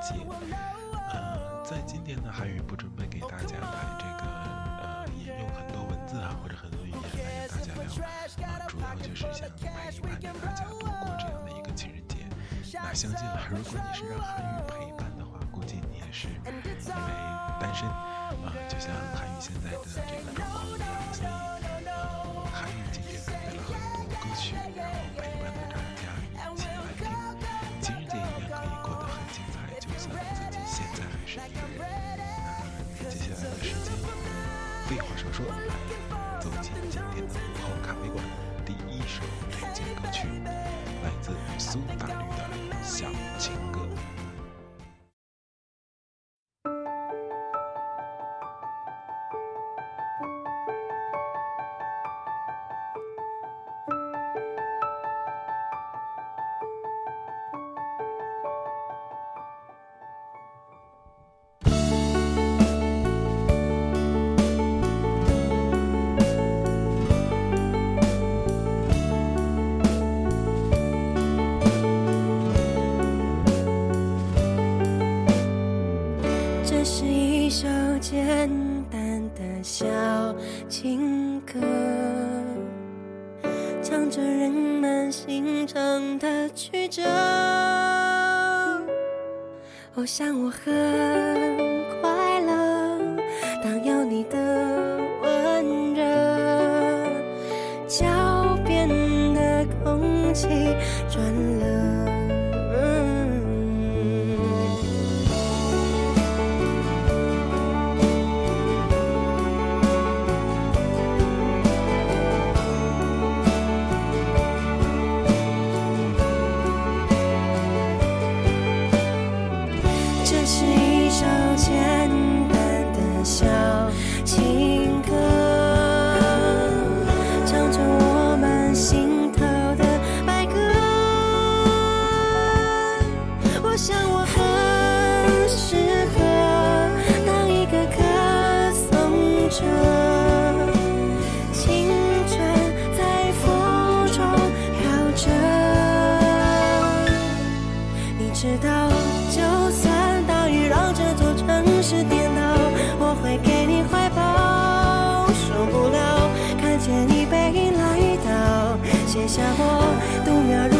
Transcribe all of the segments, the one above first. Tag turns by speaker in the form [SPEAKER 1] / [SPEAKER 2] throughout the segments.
[SPEAKER 1] 节。呃，在今天呢，韩语不准备给大家来这个呃引用很多文字啊，或者很多语言来跟大家聊啊，主要就是想陪伴大家度过这样的一个情人节。那相信啊，如果你是让韩语陪伴的话，估计你也是因为单身啊，就像韩语现在的这个状况一样，所以。韩语今天准备了很多歌曲，然后陪伴废话少说，来走进今天的午后咖啡馆。第一首推荐歌曲来自苏打绿小情歌
[SPEAKER 2] 唱着人们心肠的曲折。我想我和度秒如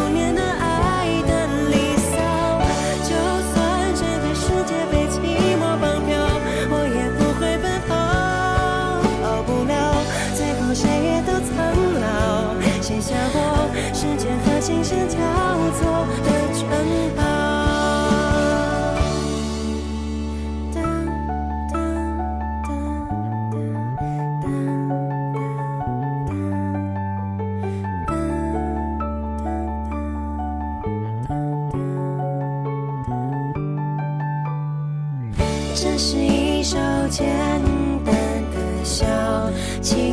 [SPEAKER 2] 情。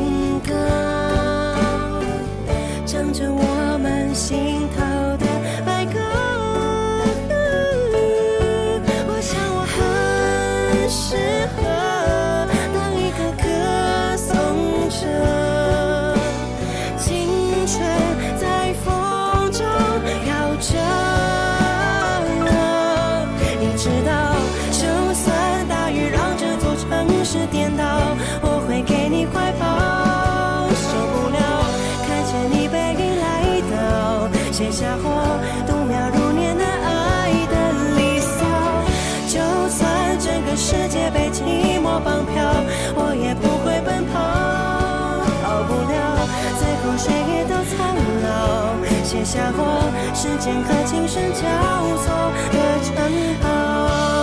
[SPEAKER 2] 我绑票，我也不会奔跑。逃不了，最后谁也都苍老，写下我时间和琴声交错的城堡。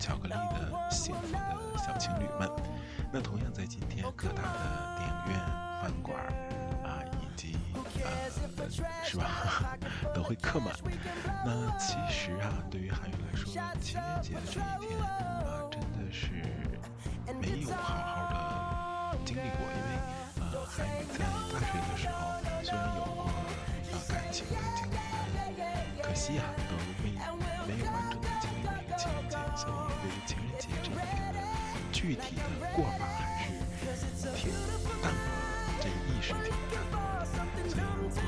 [SPEAKER 1] 巧克力的幸福的小情侣们。那同样在今天，各大的电影院、饭馆啊，以及呃是吧，都会客满。那其实啊，对于韩语来说，情人节的这一天啊，真的是没有好好的经历过，因为呃，韩语在大学的时候虽然有过啊感情的经历，可惜啊，都没没有完整的经历情人节，所以对于情人节这一天的具体的过法还是挺淡薄的，这个意识挺淡薄的。所以如果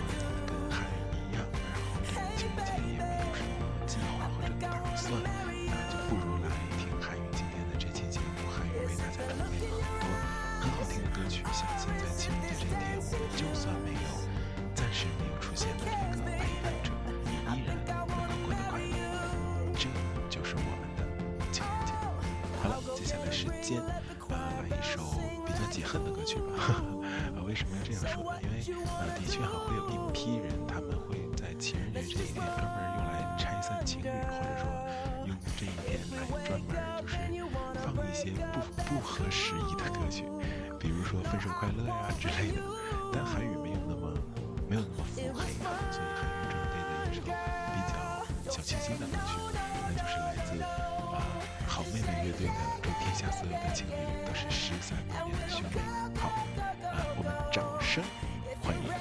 [SPEAKER 1] 间啊，来一首比较解恨的歌曲吧。啊，为什么要这样说呢？因为啊，的确哈、会有一批人，他们会在情人节这一天专门用来拆散情侣，或者说用这一天来专门就是放一些不不合时宜的歌曲，比如说分手快乐呀之类的。但韩语没有那么没有那么腹黑啊，所以韩语准备的一首比较小清新的歌曲，那就是来自啊好妹妹乐队的《下所有的情侣都是失散多年的兄妹》。好，啊，我们掌声欢迎。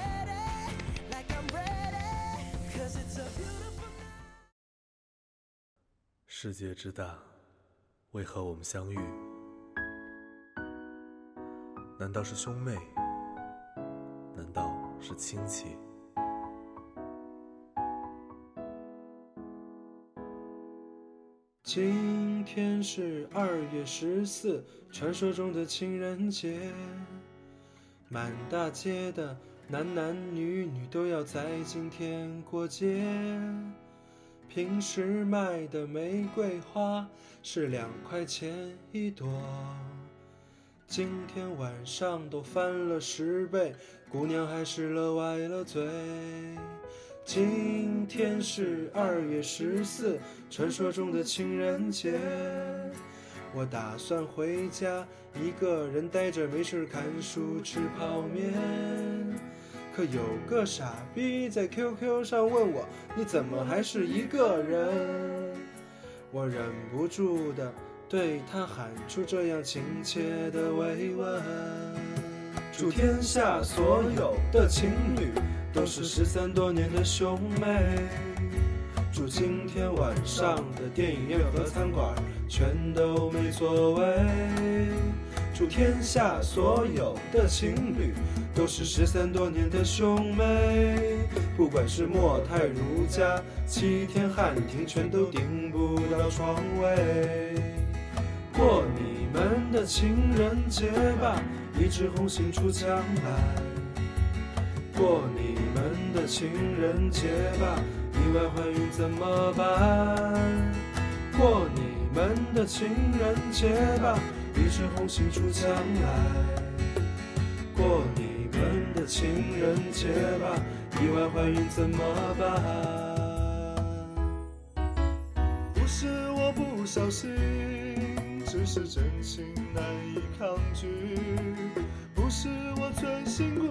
[SPEAKER 3] 世界之大，为何我们相遇？难道是兄妹？难道是亲戚？
[SPEAKER 4] 今天是二月十四，传说中的情人节。满大街的男男女女都要在今天过节。平时卖的玫瑰花是两块钱一朵，今天晚上都翻了十倍，姑娘还是乐歪了嘴。今天是二月十四，传说中的情人节。我打算回家，一个人呆着没事看书吃泡面。可有个傻逼在 QQ 上问我，你怎么还是一个人？我忍不住的对他喊出这样亲切的慰问。祝天下所有的情侣都是失散多年的兄妹。祝今天晚上的电影院和餐馆全都没座位。祝天下所有的情侣都是失散多年的兄妹。不管是莫泰如家、七天汉庭，全都订不到床位。过你们的情人节吧，一枝红杏出墙来。过你们的情人节吧，意外怀孕怎么办？过你们的情人节吧，一枝红杏出墙来。过你们的情人节吧，意外怀孕怎么办？不是我不小心，只是真情难以抗拒。不是我存心故意，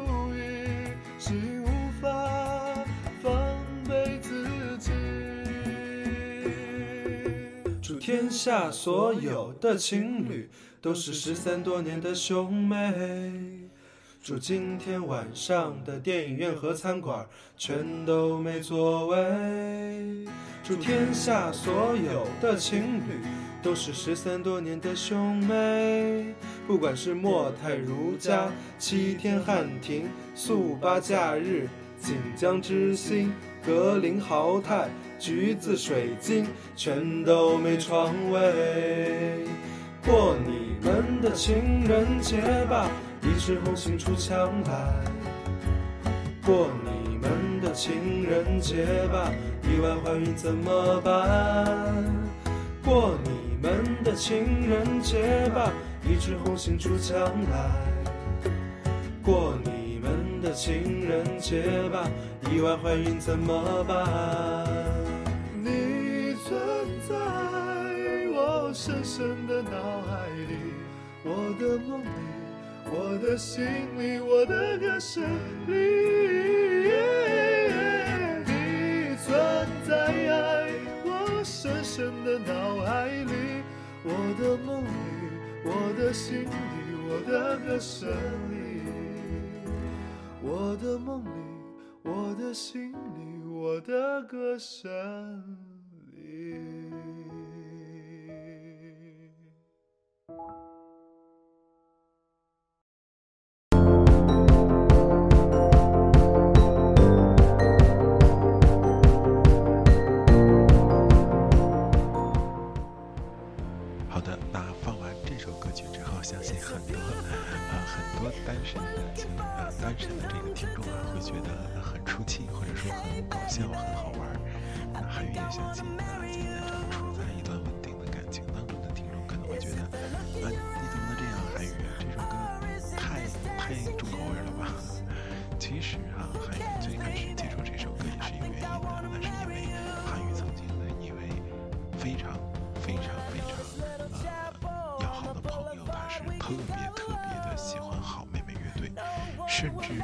[SPEAKER 4] 天下所有的情侣都是失散多年的兄妹。祝今天晚上的电影院和餐馆全都没座位。祝天下所有的情侣都是失散多年的兄妹。不管是莫泰如家、七天汉庭、速八假日、锦江之星、格林豪泰、橘子水晶，全都没床位。过你们的情人节吧，一枝红杏出墙来。过你们的情人节吧，意外怀孕怎么办？过你们的情人节吧，一枝红杏出墙来。过你们的情人节吧，意外怀孕怎么办？深深的脑海里，我的梦里，我的心里，我的歌声里。你存在我深深的脑海里，我的梦里，我的心里，我的歌声里。我的梦里，我的心里，我的歌声
[SPEAKER 1] 我觉得，呃，你怎么能这样？韩语这首歌太太重口味了吧？其实啊，韩语最开始接触这首歌也是有原因的，那是因为韩语曾经的一位非常非常非常呃要好的朋友，他是特别特别的喜欢好妹妹乐队，甚至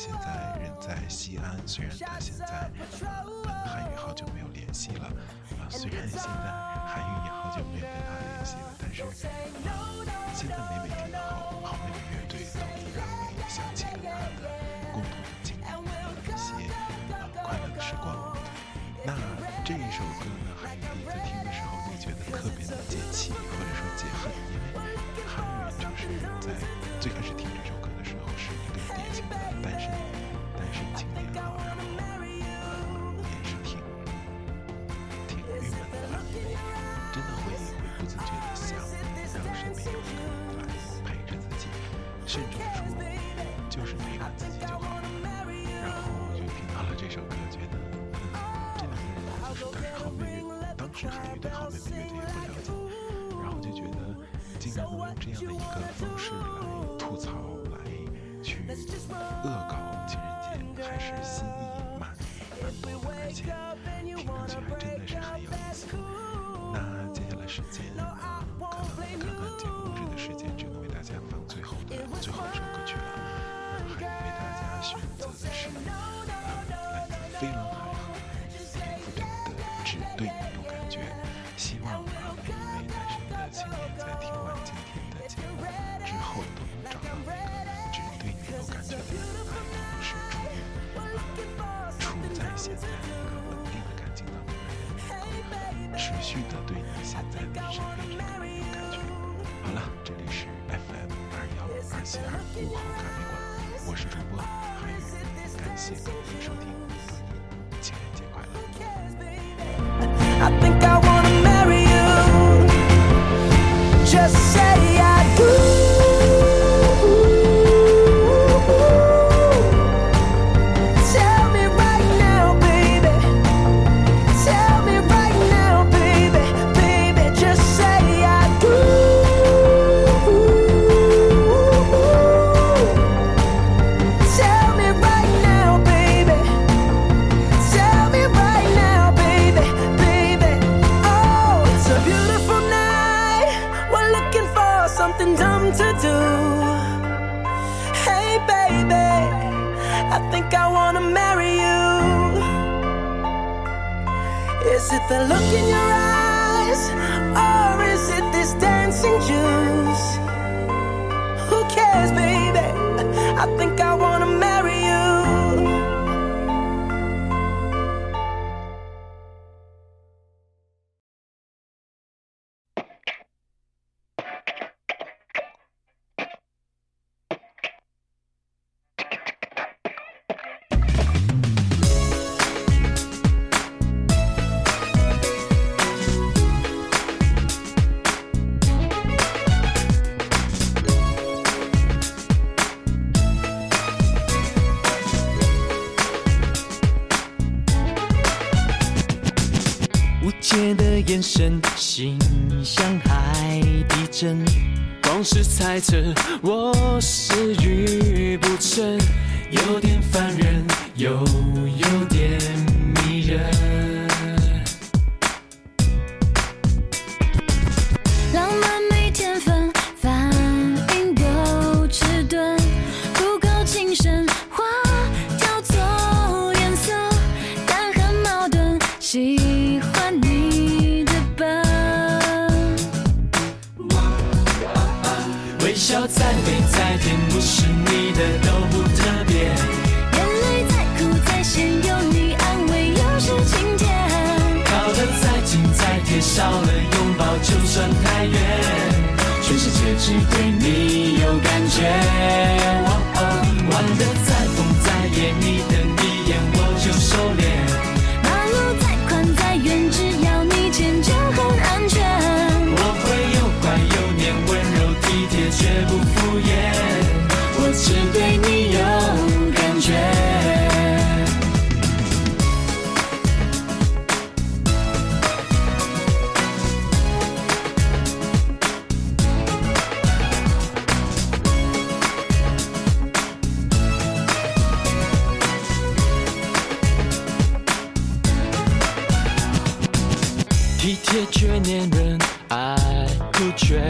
[SPEAKER 1] 现在人在西安，虽然他现在呃韩语好久没有联系了，啊、虽然现在韩语也好久没有跟他联系了，但是现在每每听到好好妹妹乐队，都依然会想起跟他的共同的经历和一些呃快乐的时光。那这一首歌呢，韩语第一次听的时候就觉得特别的解气，或者说解恨，因为韩语就是在乐，当时韩语对好妹妹乐队也不了解，然后就觉得竟然能用这样的一个方式来吐槽，来去恶搞情人节，还是心意蛮蛮多的，而且听上去还真的是很有意思。那接下来时间，可能看看节目录制的时间，只能为大家放最后的最后一首歌曲了。那还为大家选择的是，来自飞轮海和田馥甄的《只对你觉》。希望啊，每一位单身的青年在听完今天的节目之后，都能找到那个只对你有感觉的人，啊，同时处于处在现在一个稳定的感情当中的人，能够持续的对你现在的身边这个人有感觉。好了，这里是 FM 二幺二七二午后咖啡馆，我是主播韩宇，感谢您的收听，
[SPEAKER 2] Just say
[SPEAKER 5] 总是猜测，我是愚不成，有点烦人，也却粘人，爱哭却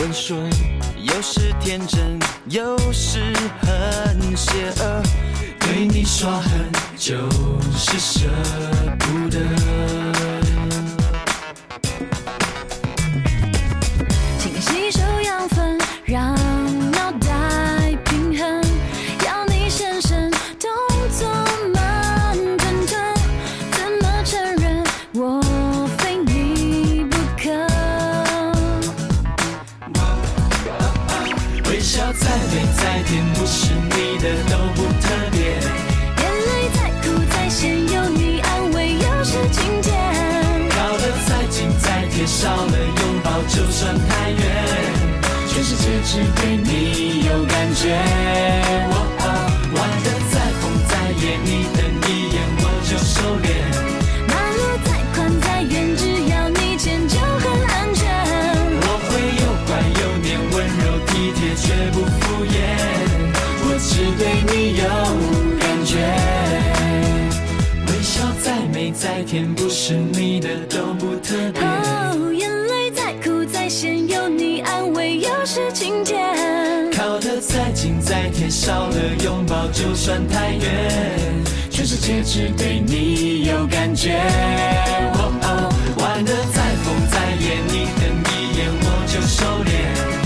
[SPEAKER 5] 温顺，有时天真，有时很邪恶。对你耍狠，就是舍不得。只对你有感觉。哦哦玩的再疯再野，你瞪一眼我就收敛。
[SPEAKER 6] 马路再宽再远，只要你牵就很安全。
[SPEAKER 5] 我会又乖又黏，温柔体贴却不敷衍。我只对你有感觉。微笑再美再甜，不是你的靠得再近再贴，少了拥抱就算太远。全世界只对你有感觉。哦哦，玩的再疯再野，你瞪一眼我就收敛。